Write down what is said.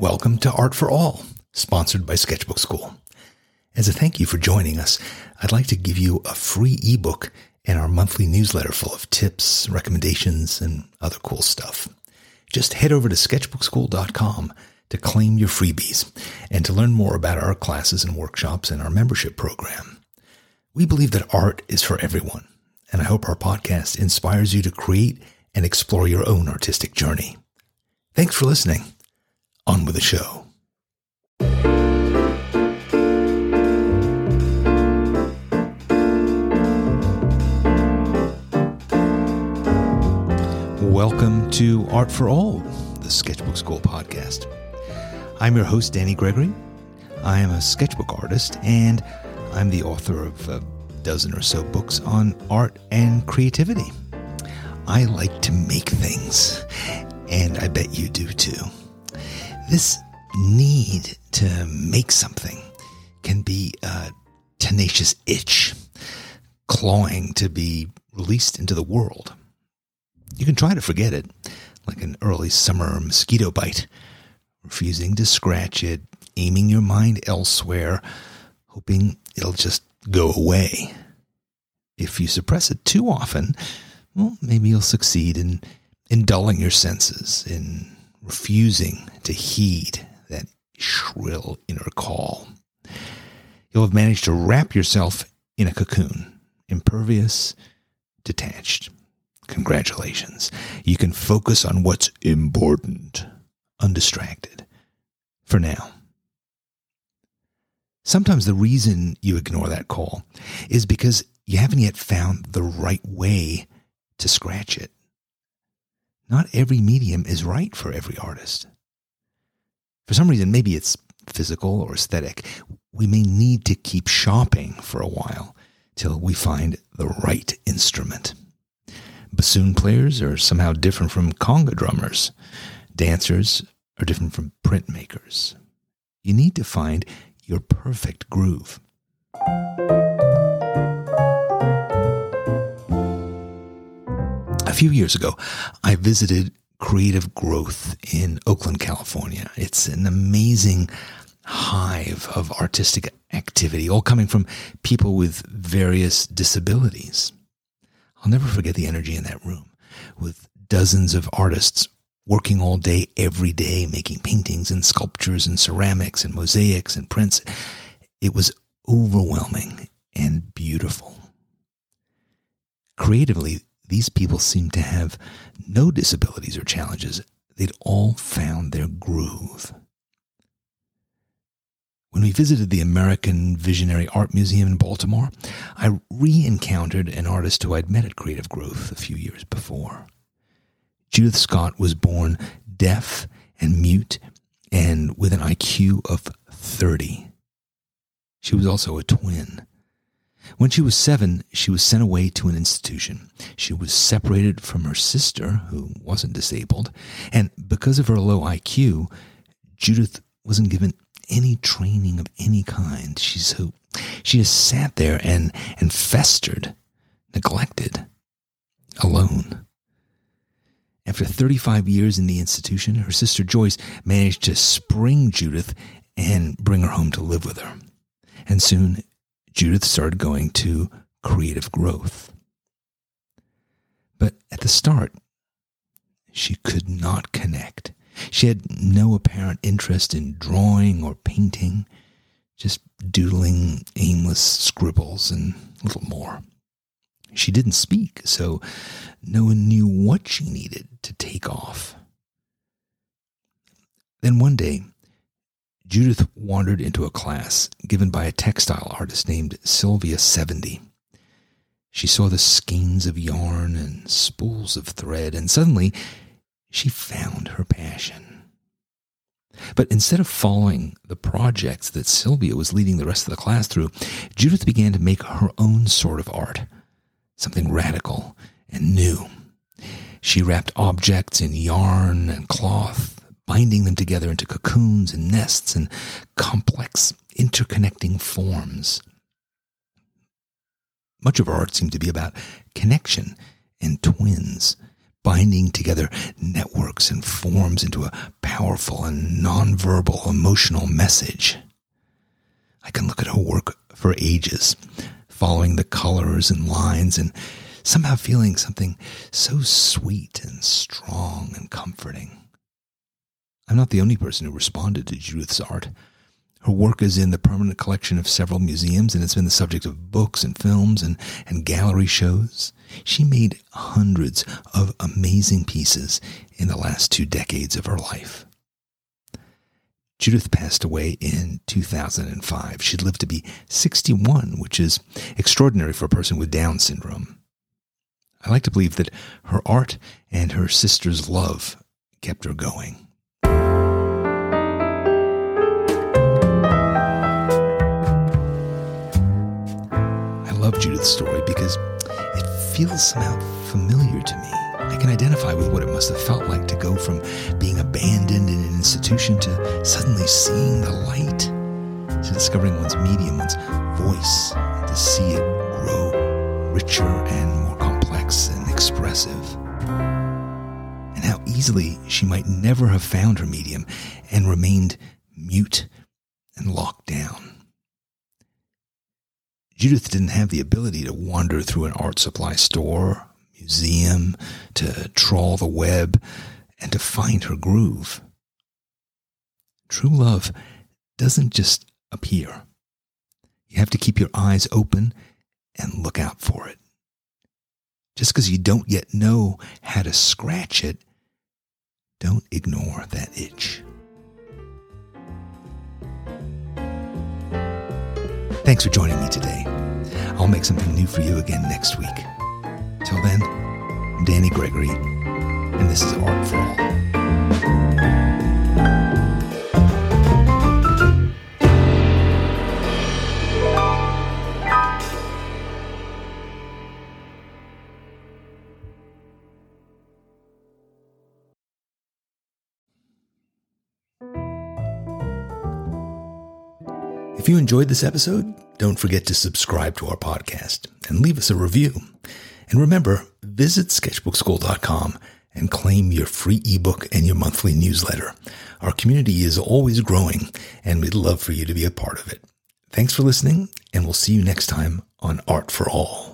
Welcome to Art for All, sponsored by Sketchbook Skool. As a thank you for joining us, I'd like to give you a free ebook and our monthly newsletter full of tips, recommendations, and other cool stuff. Just head over to sketchbookskool.com to claim your freebies and to learn more about our classes and workshops and our membership program. We believe that art is for everyone, and I hope our podcast inspires you to create and explore your own artistic journey. Thanks for listening. On with the show. Welcome to Art for All, the Sketchbook Skool podcast. I'm your host, Danny Gregory. I am a sketchbook artist, and I'm the author of a dozen or so books on art and creativity. I like to make things, and I bet you do too. This need to make something can be a tenacious itch, clawing to be released into the world. You can try to forget it, like an early summer mosquito bite, refusing to scratch it, aiming your mind elsewhere, hoping it'll just go away. If you suppress it too often, well, maybe you'll succeed in, in dulling your senses, in refusing to heed that shrill inner call. You'll have managed to wrap yourself in a cocoon, impervious, detached. Congratulations. You can focus on what's important, undistracted, for now. Sometimes the reason you ignore that call is because you haven't yet found the right way to scratch it. Not every medium is right for every artist. For some reason, maybe it's physical or aesthetic, we may need to keep shopping for a while till we find the right instrument. Bassoon players are somehow different from conga drummers. Dancers are different from printmakers. You need to find your perfect groove. Few years ago, I visited Creative Growth in Oakland, California. It's an amazing hive of artistic activity, all coming from people with various disabilities. I'll never forget the energy in that room with dozens of artists working all day, every day, making paintings and sculptures and ceramics and mosaics and prints. It was overwhelming and beautiful. Creatively, these people seemed to have no disabilities or challenges. They'd all found their groove. When we visited the American Visionary Art Museum in Baltimore, I re encountered an artist who I'd met at Creative Growth a few years before. Judith Scott was born deaf and mute and with an IQ of 30. She was also a twin. When she was seven, she was sent away to an institution. She was separated from her sister, who wasn't disabled, and because of her low IQ, Judith wasn't given any training of any kind. She's so she just sat there and and festered, neglected, alone. After 35 years in the institution, her sister Joyce managed to spring Judith and bring her home to live with her. And soon Judith started going to creative growth. But at the start, she could not connect. She had no apparent interest in drawing or painting, just doodling aimless scribbles and little more. She didn't speak, so no one knew what she needed to take off. Then one day, Judith wandered into a class given by a textile artist named Sylvia Seventy. She saw the skeins of yarn and spools of thread, and suddenly she found her passion. But instead of following the projects that Sylvia was leading the rest of the class through, Judith began to make her own sort of art, something radical and new. She wrapped objects in yarn and cloth binding them together into cocoons and nests and complex interconnecting forms. Much of our art seemed to be about connection and twins, binding together networks and forms into a powerful and nonverbal emotional message. I can look at her work for ages, following the colors and lines and somehow feeling something so sweet and strong and comforting. I'm not the only person who responded to Judith's art. Her work is in the permanent collection of several museums and it's been the subject of books and films and, and gallery shows. She made hundreds of amazing pieces in the last two decades of her life. Judith passed away in 2005. She'd lived to be 61, which is extraordinary for a person with Down syndrome. I like to believe that her art and her sister's love kept her going. Story because it feels somehow familiar to me. I can identify with what it must have felt like to go from being abandoned in an institution to suddenly seeing the light, to discovering one's medium, one's voice, to see it grow richer and more complex and expressive. And how easily she might never have found her medium and remained mute and locked down. Judith didn't have the ability to wander through an art supply store museum, to trawl the web, and to find her groove. True love doesn't just appear. You have to keep your eyes open and look out for it. Just because you don't yet know how to scratch it, don't ignore that itch. Thanks for joining me today. I'll make something new for you again next week. Till then, I'm Danny Gregory, and this is Art for All. If you enjoyed this episode, don't forget to subscribe to our podcast and leave us a review. And remember, visit sketchbookskool.com and claim your free ebook and your monthly newsletter. Our community is always growing, and we'd love for you to be a part of it. Thanks for listening, and we'll see you next time on Art for All.